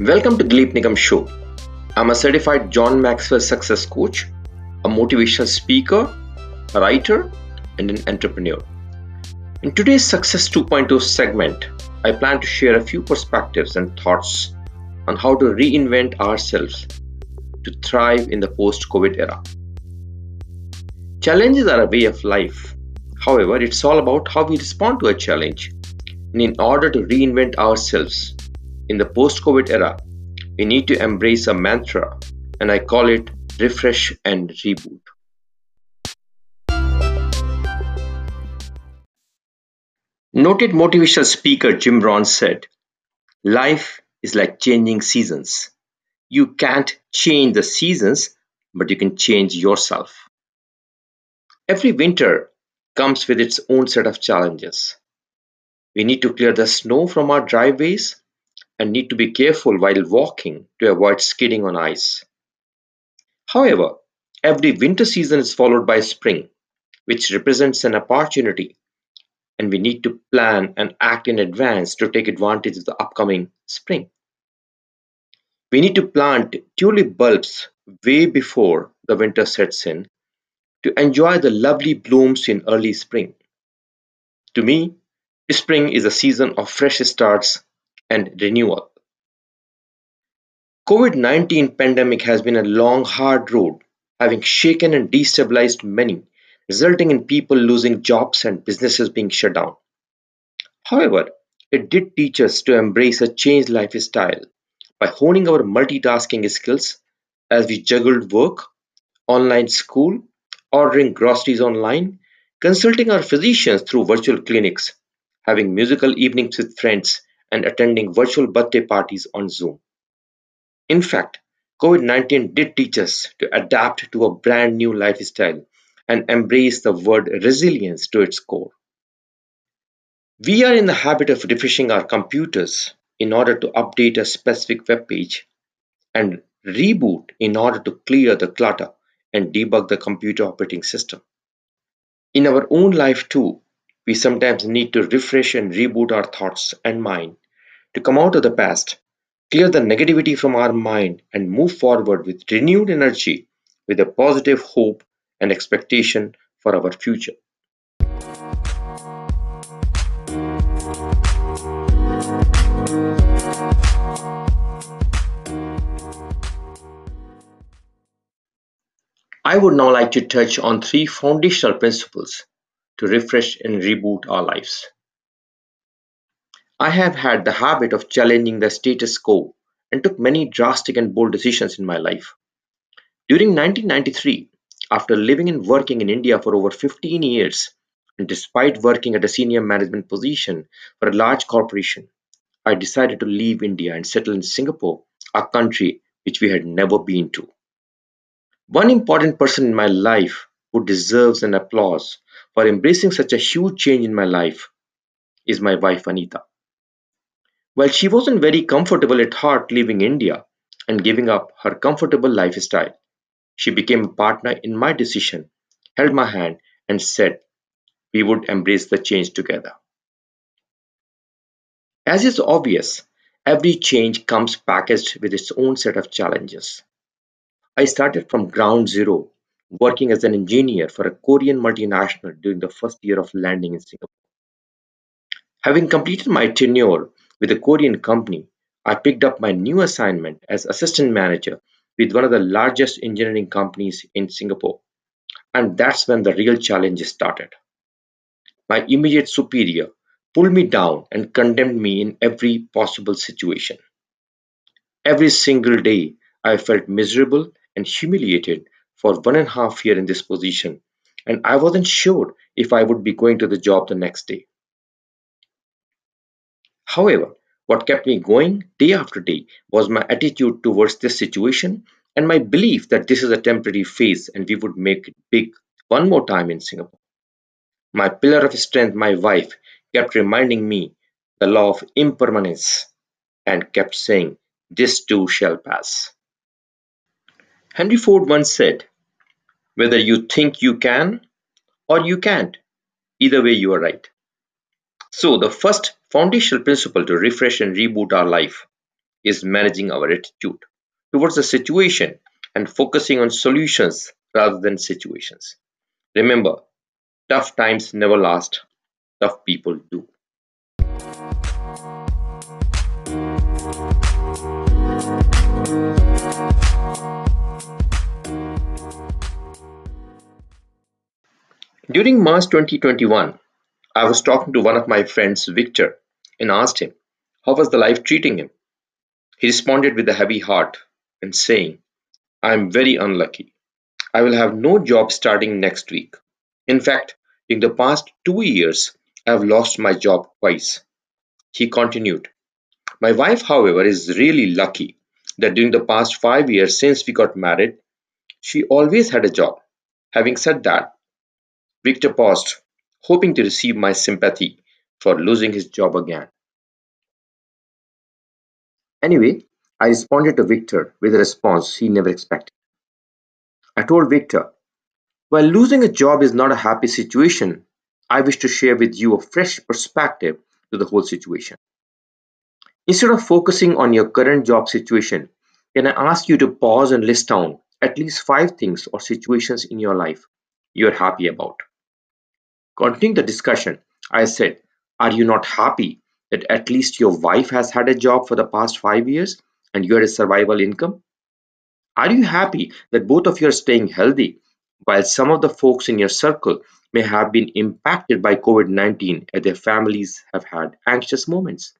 Welcome to Dileepp Niggamm Show. I'm a certified John Maxwell success coach, a motivational speaker, a writer, and an entrepreneur. In today's Success 2.0 segment, I plan to share a few perspectives and thoughts on how to reinvent ourselves to thrive in the post COVID era. Challenges are a way of life. However, it's all about how we respond to a challenge. And in order to reinvent ourselves in the post COVID era, we need to embrace a mantra, and I call it refresh and reboot. Noted motivational speaker Jim Rohn said, Life is like changing seasons. You can't change the seasons, but you can change yourself. Every winter comes with its own set of challenges. We need to clear the snow from our driveways and need to be careful while walking to avoid skidding on ice. However, every winter season is followed by spring, which represents an opportunity, and we need to plan and act in advance to take advantage of the upcoming spring. We need to plant tulip bulbs way before the winter sets in to enjoy the lovely blooms in early spring. To me, spring is a season of fresh starts and renewal. COVID-19 pandemic has been a long hard road, having shaken and destabilized many, resulting in people losing jobs and businesses being shut down. However, it did teach us to embrace a changed lifestyle by honing our multitasking skills as we juggled work, online school, ordering groceries online, consulting our physicians through virtual clinics, having musical evenings with friends, and attending virtual birthday parties on Zoom. In fact, COVID 19 did teach us to adapt to a brand new lifestyle and embrace the word resilience to its core. We are in the habit of refreshing our computers in order to update a specific web page and reboot in order to clear the clutter and debug the computer operating system. In our own life, too, we sometimes need to refresh and reboot our thoughts and mind to come out of the past, clear the negativity from our mind, and move forward with renewed energy with a positive hope and expectation for our future. I would now like to touch on three foundational principles to refresh and reboot our lives. I have had the habit of challenging the status quo and took many drastic and bold decisions in my life. During 1993, after living and working in India for over 15 years, and despite working at a senior management position for a large corporation, I decided to leave India and settle in Singapore, a country which we had never been to. One important person in my life who deserves an applause for embracing such a huge change in my life is my wife Anita. While she wasn't very comfortable at heart leaving India and giving up her comfortable lifestyle, she became a partner in my decision, held my hand, and said we would embrace the change together. As is obvious, every change comes packaged with its own set of challenges. I started from ground zero, working as an engineer for a Korean multinational during the first year of landing in Singapore. Having completed my tenure with a Korean company, I picked up my new assignment as assistant manager with one of the largest engineering companies in Singapore. And that's when the real challenge started. My immediate superior pulled me down and condemned me in every possible situation. Every single day, I felt miserable and humiliated for one and a half year in this position, and I wasn't sure if I would be going to the job the next day. However, what kept me going day after day was my attitude towards this situation and my belief that this is a temporary phase and we would make it big one more time in Singapore. My pillar of strength, my wife, kept reminding me the law of impermanence and kept saying, This too shall pass. Henry Ford once said, Whether you think you can or you can't, either way you are right. So, the first foundational principle to refresh and reboot our life is managing our attitude towards the situation and focusing on solutions rather than situations. Remember, tough times never last, tough people do. During March 2021, I was talking to one of my friends, Victor, and asked him, How was the life treating him? He responded with a heavy heart and saying, I am very unlucky. I will have no job starting next week. In fact, in the past two years, I have lost my job twice. He continued, My wife, however, is really lucky that during the past five years since we got married, she always had a job. Having said that, Victor paused, hoping to receive my sympathy for losing his job again. Anyway, I responded to Victor with a response he never expected. I told Victor, while losing a job is not a happy situation, I wish to share with you a fresh perspective to the whole situation. Instead of focusing on your current job situation, can I ask you to pause and list down at least five things or situations in your life you're happy about? Continuing the discussion, I said, Are you not happy that at least your wife has had a job for the past five years and you had a survival income? Are you happy that both of you are staying healthy while some of the folks in your circle may have been impacted by COVID 19 and their families have had anxious moments?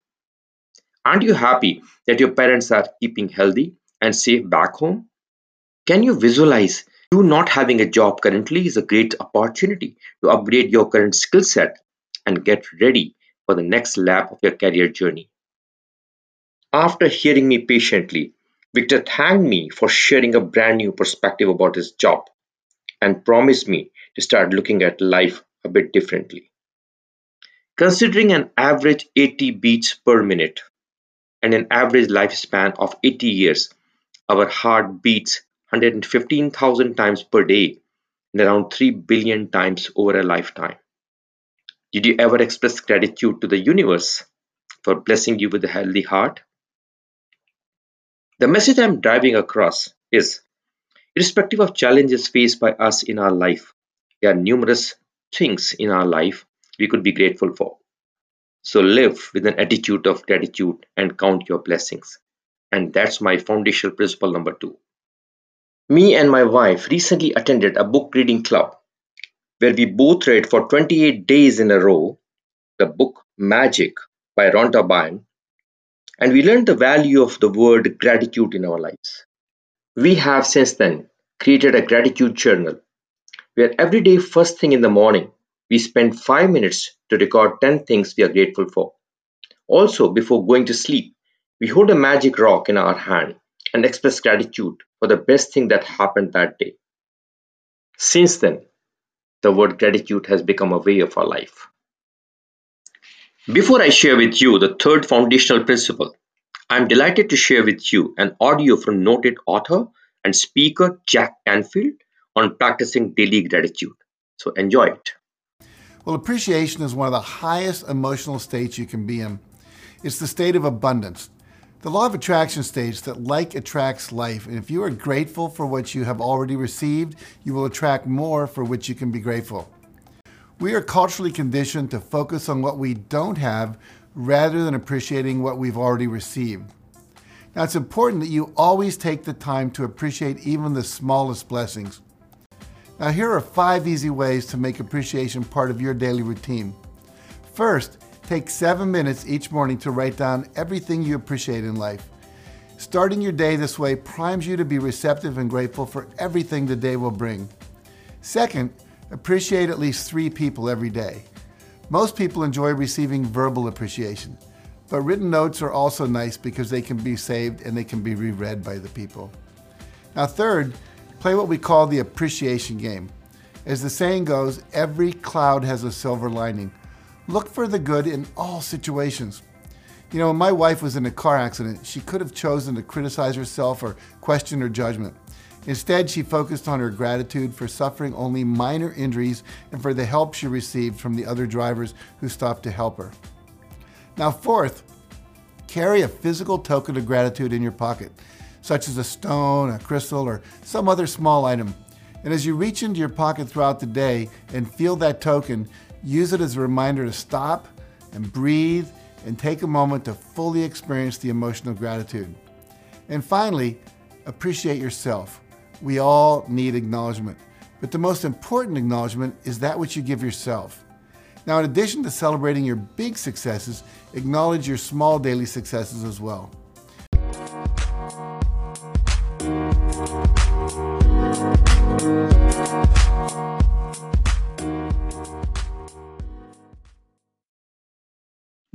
Aren't you happy that your parents are keeping healthy and safe back home? Can you visualize you not having a job currently is a great opportunity to upgrade your current skill set and get ready for the next lap of your career journey? After hearing me patiently, Victor thanked me for sharing a brand new perspective about his job and promised me to start looking at life a bit differently. Considering an average 80 beats per minute and an average lifespan of 80 years, our heart beats 115,000 times per day and around 3 billion times over a lifetime. Did you ever express gratitude to the universe for blessing you with a healthy heart? The message I'm driving across is irrespective of challenges faced by us in our life, there are numerous things in our life we could be grateful for. So live with an attitude of gratitude and count your blessings. And that's my foundational principle number two. Me and my wife recently attended a book reading club where we both read for 28 days in a row the book Magic by Rhonda Byrne and we learned the value of the word gratitude in our lives. We have since then created a gratitude journal where every day, first thing in the morning, we spend five minutes to record 10 things we are grateful for. Also, before going to sleep, we hold a magic rock in our hand and express gratitude for the best thing that happened that day. Since then, the word gratitude has become a way of our life. Before I share with you the third foundational principle, I'm delighted to share with you an audio from noted author and speaker Jack Canfield on practicing daily gratitude. So enjoy it. Well, appreciation is one of the highest emotional states you can be in. It's the state of abundance. The law of attraction states that like attracts life, and if you are grateful for what you have already received, you will attract more for which you can be grateful. We are culturally conditioned to focus on what we don't have rather than appreciating what we've already received. Now, it's important that you always take the time to appreciate even the smallest blessings. Now, here are five easy ways to make appreciation part of your daily routine. First, take seven minutes each morning to write down everything you appreciate in life. Starting your day this way primes you to be receptive and grateful for everything the day will bring. Second, Appreciate at least three people every day. Most people enjoy receiving verbal appreciation, but written notes are also nice because they can be saved and they can be reread by the people. Now, third, play what we call the appreciation game. As the saying goes, every cloud has a silver lining. Look for the good in all situations. You know, when my wife was in a car accident, she could have chosen to criticize herself or question her judgment. Instead, she focused on her gratitude for suffering only minor injuries and for the help she received from the other drivers who stopped to help her. Now, fourth, carry a physical token of gratitude in your pocket, such as a stone, a crystal, or some other small item. And as you reach into your pocket throughout the day and feel that token, use it as a reminder to stop and breathe and take a moment to fully experience the emotion of gratitude. And finally, appreciate yourself. We all need acknowledgement, but the most important acknowledgement is that which you give yourself. Now, in addition to celebrating your big successes, acknowledge your small daily successes as well.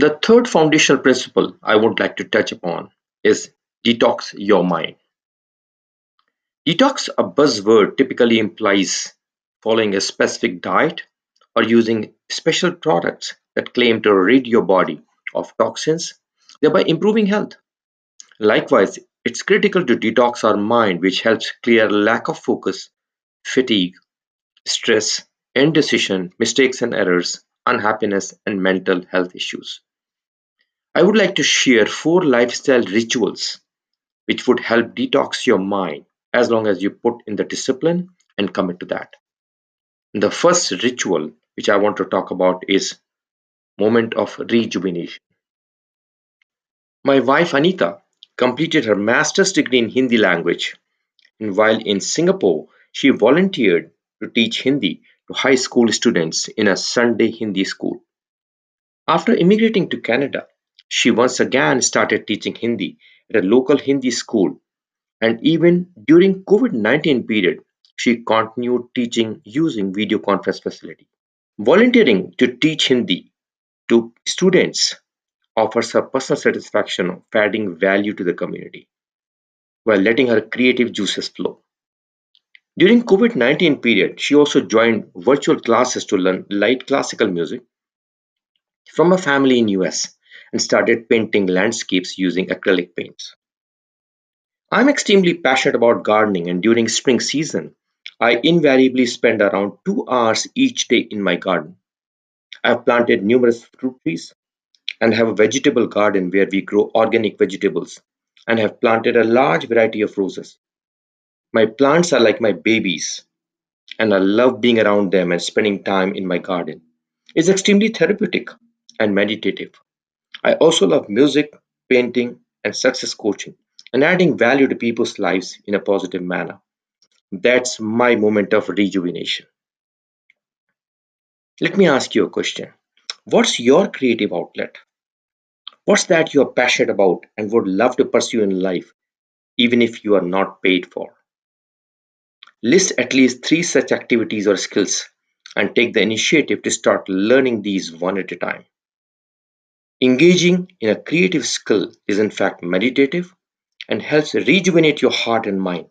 The third foundational principle I would like to touch upon is detox your mind. Detox, a buzzword, typically implies following a specific diet or using special products that claim to rid your body of toxins, thereby improving health. Likewise, it's critical to detox our mind, which helps clear lack of focus, fatigue, stress, indecision, mistakes and errors, unhappiness, and mental health issues. I would like to share four lifestyle rituals which would help detox your mind as long as you put in the discipline and commit to that. The first ritual which I want to talk about is moment of rejuvenation. My wife Anita completed her master's degree in Hindi language and while in Singapore she volunteered to teach Hindi to high school students in a Sunday Hindi school. After immigrating to Canada, she once again started teaching Hindi at a local Hindi school and even during COVID-19 period, she continued teaching using video conference facility. Volunteering to teach Hindi to students offers her personal satisfaction of adding value to the community while letting her creative juices flow. During COVID-19 period, she also joined virtual classes to learn light classical music from a family in US and started painting landscapes using acrylic paints. I'm extremely passionate about gardening and during spring season, I invariably spend around two hours each day in my garden. I have planted numerous fruit trees and have a vegetable garden where we grow organic vegetables and have planted a large variety of roses. My plants are like my babies and I love being around them and spending time in my garden. It's extremely therapeutic and meditative. I also love music, painting, and success coaching and adding value to people's lives in a positive manner. That's my moment of rejuvenation. Let me ask you a question. What's your creative outlet? What's that you're passionate about and would love to pursue in life, even if you are not paid for? List at least three such activities or skills and take the initiative to start learning these one at a time. Engaging in a creative skill is in fact meditative and helps rejuvenate your heart and mind.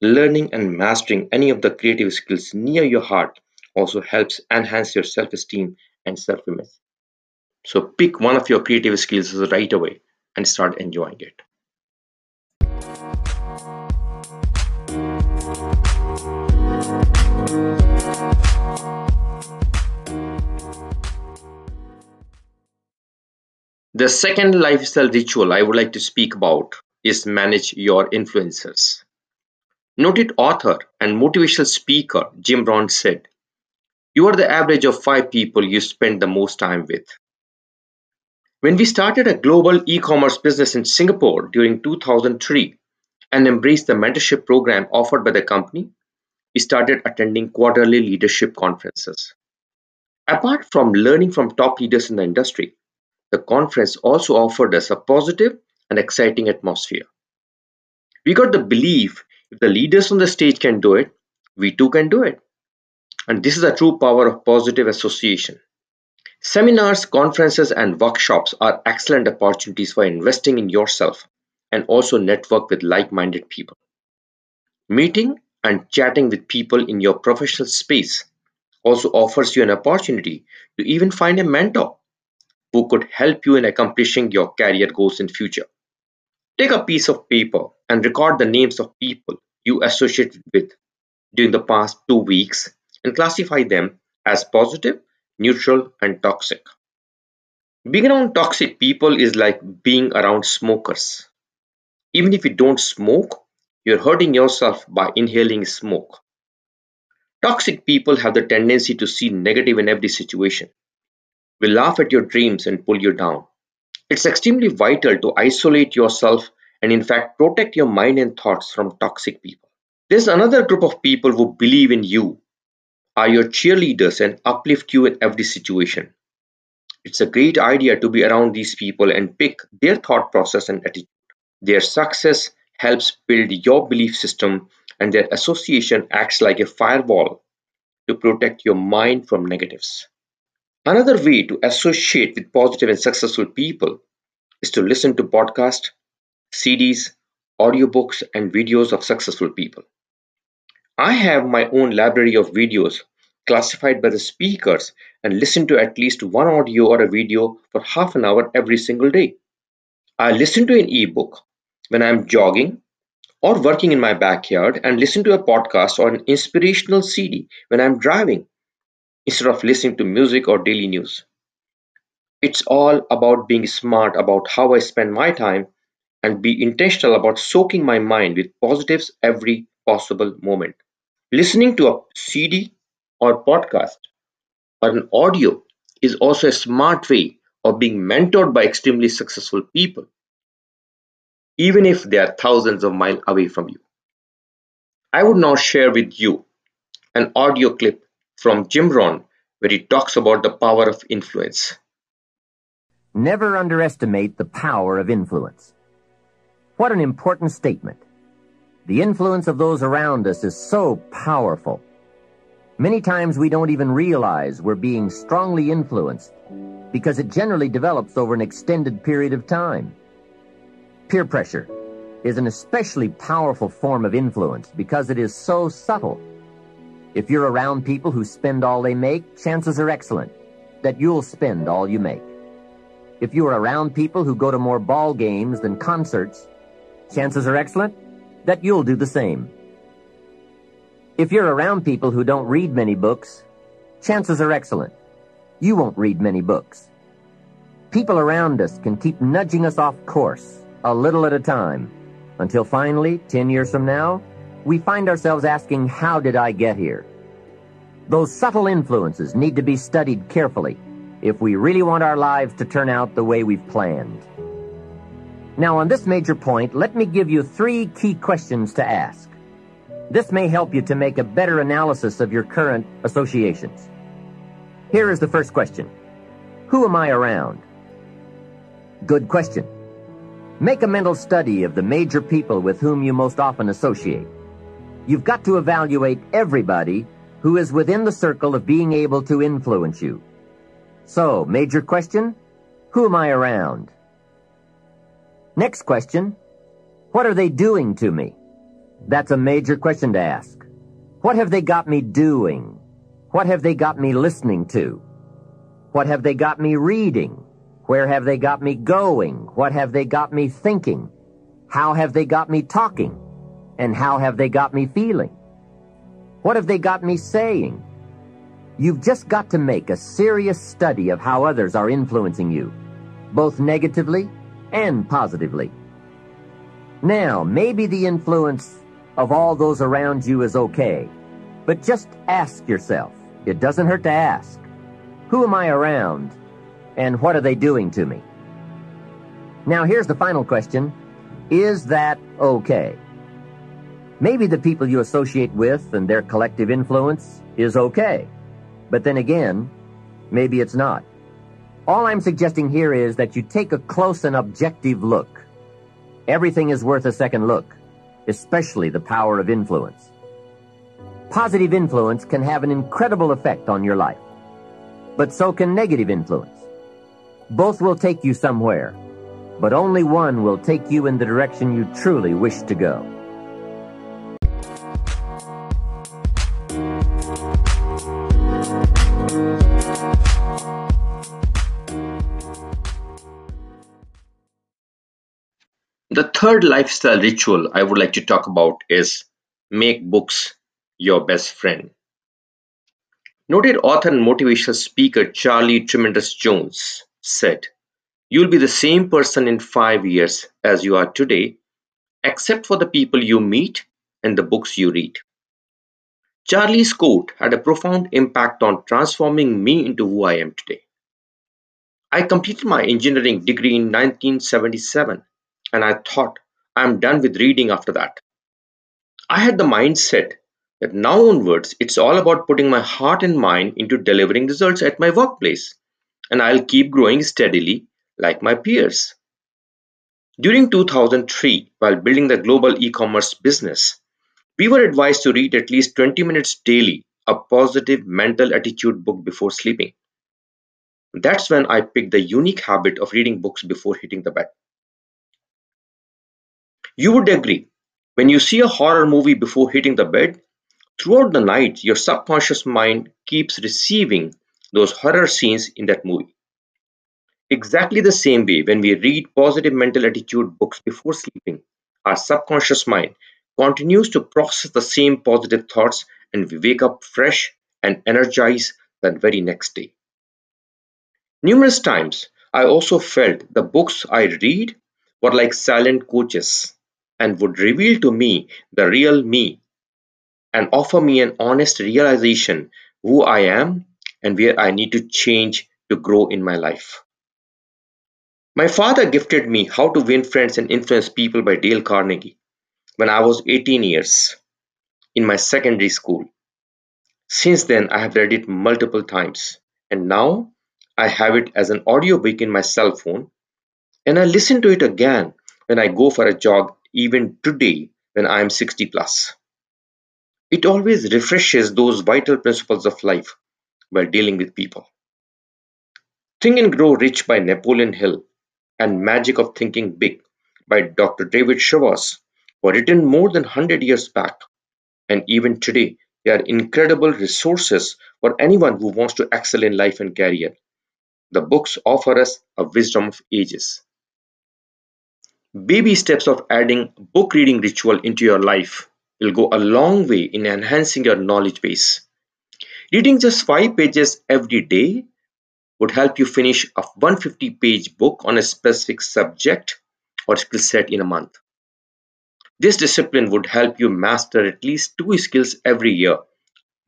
Learning and mastering any of the creative skills near your heart also helps enhance your self-esteem and self-image. So pick one of your creative skills right away and start enjoying it. The second lifestyle ritual I would like to speak about is manage your influencers. Noted author and motivational speaker Jim Rohn said, You are the average of five people you spend the most time with. When we started a global e commerce business in Singapore during 2003 and embraced the mentorship program offered by the company, we started attending quarterly leadership conferences. Apart from learning from top leaders in the industry, the conference also offered us a positive and exciting atmosphere. We got the belief if the leaders on the stage can do it, we too can do it. And this is the true power of positive association. Seminars, conferences, and workshops are excellent opportunities for investing in yourself and also network with like minded people. Meeting and chatting with people in your professional space also offers you an opportunity to even find a mentor who could help you in accomplishing your career goals in future. Take a piece of paper and record the names of people you associated with during the past two weeks and classify them as positive, neutral, and toxic. Being around toxic people is like being around smokers. Even if you don't smoke, you're hurting yourself by inhaling smoke. Toxic people have the tendency to see negative in every situation, will laugh at your dreams and pull you down. It's extremely vital to isolate yourself and, in fact, protect your mind and thoughts from toxic people. There's another group of people who believe in you, are your cheerleaders, and uplift you in every situation. It's a great idea to be around these people and pick their thought process and attitude. Their success helps build your belief system, and their association acts like a firewall to protect your mind from negatives. Another way to associate with positive and successful people is to listen to podcasts, CDs, audiobooks, and videos of successful people. I have my own library of videos classified by the speakers and listen to at least one audio or a video for half an hour every single day. I listen to an ebook when I'm jogging or working in my backyard and listen to a podcast or an inspirational CD when I'm driving instead of listening to music or daily news. It's all about being smart about how I spend my time and be intentional about soaking my mind with positives every possible moment. Listening to a CD or podcast or an audio is also a smart way of being mentored by extremely successful people, even if they are thousands of miles away from you. I would now share with you an audio clip from Jim Rohn where he talks about the power of influence. Never underestimate the power of influence. What an important statement. The influence of those around us is so powerful. Many times we don't even realize we're being strongly influenced because it generally develops over an extended period of time. Peer pressure is an especially powerful form of influence because it is so subtle. If you're around people who spend all they make, chances are excellent that you'll spend all you make. If you are around people who go to more ball games than concerts, chances are excellent that you'll do the same. If you're around people who don't read many books, chances are excellent. You won't read many books. People around us can keep nudging us off course, a little at a time, until finally, 10 years from now, we find ourselves asking, how did I get here? Those subtle influences need to be studied carefully if we really want our lives to turn out the way we've planned. Now, on this major point, let me give you three key questions to ask. This may help you to make a better analysis of your current associations. Here is the first question. Who am I around? Good question. Make a mental study of the major people with whom you most often associate. You've got to evaluate everybody who is within the circle of being able to influence you. So, major question, who am I around? Next question, what are they doing to me? That's a major question to ask. What have they got me doing? What have they got me listening to? What have they got me reading? Where have they got me going? What have they got me thinking? How have they got me talking? And how have they got me feeling? What have they got me saying? You've just got to make a serious study of how others are influencing you, both negatively and positively. Now, maybe the influence of all those around you is okay, but just ask yourself, it doesn't hurt to ask, who am I around and what are they doing to me? Now, here's the final question. Is that okay? Maybe the people you associate with and their collective influence is okay. But then again, maybe it's not. All I'm suggesting here is that you take a close and objective look. Everything is worth a second look, especially the power of influence. Positive influence can have an incredible effect on your life, but so can negative influence. Both will take you somewhere, but only one will take you in the direction you truly wish to go. Third lifestyle ritual I would like to talk about is make books your best friend. Noted author and motivational speaker Charlie Tremendous Jones said, You'll be the same person in five years as you are today, except for the people you meet and the books you read. Charlie's quote had a profound impact on transforming me into who I am today. I completed my engineering degree in 1977 and I thought I'm done with reading after that. I had the mindset that now onwards it's all about putting my heart and mind into delivering results at my workplace and I'll keep growing steadily like my peers. During 2003, while building the global e commerce business, we were advised to read at least 20 minutes daily a positive mental attitude book before sleeping. That's when I picked the unique habit of reading books before hitting the bed. You would agree, when you see a horror movie before hitting the bed, throughout the night your subconscious mind keeps receiving those horror scenes in that movie. Exactly the same way, when we read positive mental attitude books before sleeping, our subconscious mind continues to process the same positive thoughts and we wake up fresh and energized that very next day. Numerous times, I also felt the books I read were like silent coaches and would reveal to me the real me and offer me an honest realization who I am and where I need to change to grow in my life. My father gifted me How to Win Friends and Influence People by Dale Carnegie when I was 18 years in my secondary school. Since then, I have read it multiple times, and now I have it as an audiobook in my cell phone, and I listen to it again when I go for a jog, even today when I am 60 plus. It always refreshes those vital principles of life while dealing with people. Think and Grow Rich by Napoleon Hill and Magic of Thinking Big by Dr. David Schwartz were written more than 100 years back, and even today they are incredible resources for anyone who wants to excel in life and career. The books offer us a wisdom of ages. Baby steps of adding book reading ritual into your life will go a long way in enhancing your knowledge base. Reading just 5 pages every day would help you finish a 150 page book on a specific subject or skill set in a month. This discipline would help you master at least two skills every year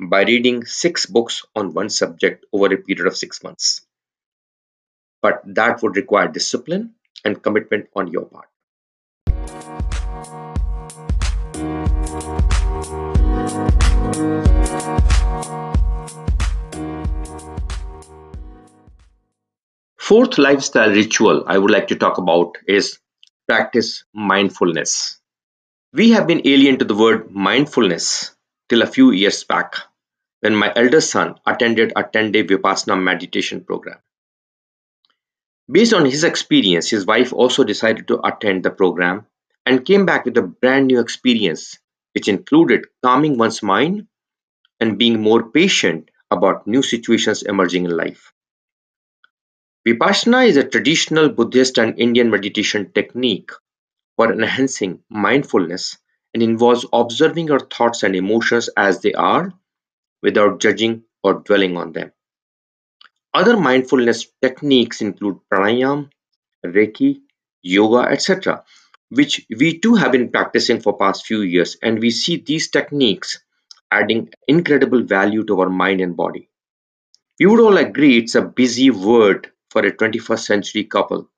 by reading six books on one subject over a period of six months. But that would require discipline and commitment on your part. Fourth lifestyle ritual I would like to talk about is practice mindfulness. We have been alien to the word mindfulness till a few years back when my elder son attended a 10 day Vipassana meditation program. Based on his experience, his wife also decided to attend the program and came back with a brand new experience, which included calming one's mind and being more patient about new situations emerging in life. Vipassana is a traditional Buddhist and Indian meditation technique for enhancing mindfulness and involves observing your thoughts and emotions as they are without judging or dwelling on them. Other mindfulness techniques include pranayama, reiki, yoga, etc., which we too have been practicing for past few years and we see these techniques adding incredible value to our mind and body. We would all agree it's a busy word for a 21st century couple,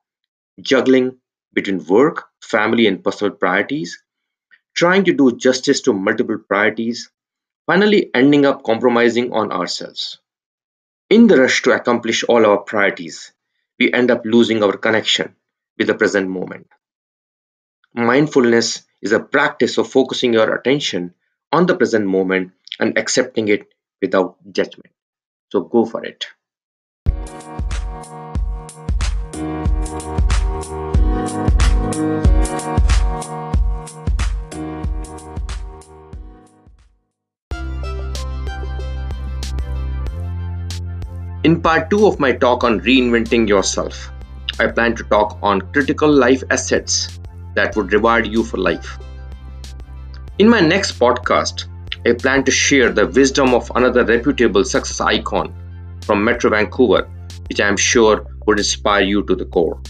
juggling between work, family, and personal priorities, trying to do justice to multiple priorities, finally ending up compromising on ourselves. In the rush to accomplish all our priorities, we end up losing our connection with the present moment. Mindfulness is a practice of focusing your attention on the present moment and accepting it without judgment. So go for it. In part 2 of my talk on reinventing yourself, I plan to talk on critical life assets that would reward you for life. In my next podcast, I plan to share the wisdom of another reputable success icon from Metro Vancouver which I am sure would inspire you to the core.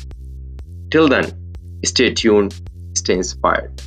Till then, stay tuned, stay inspired.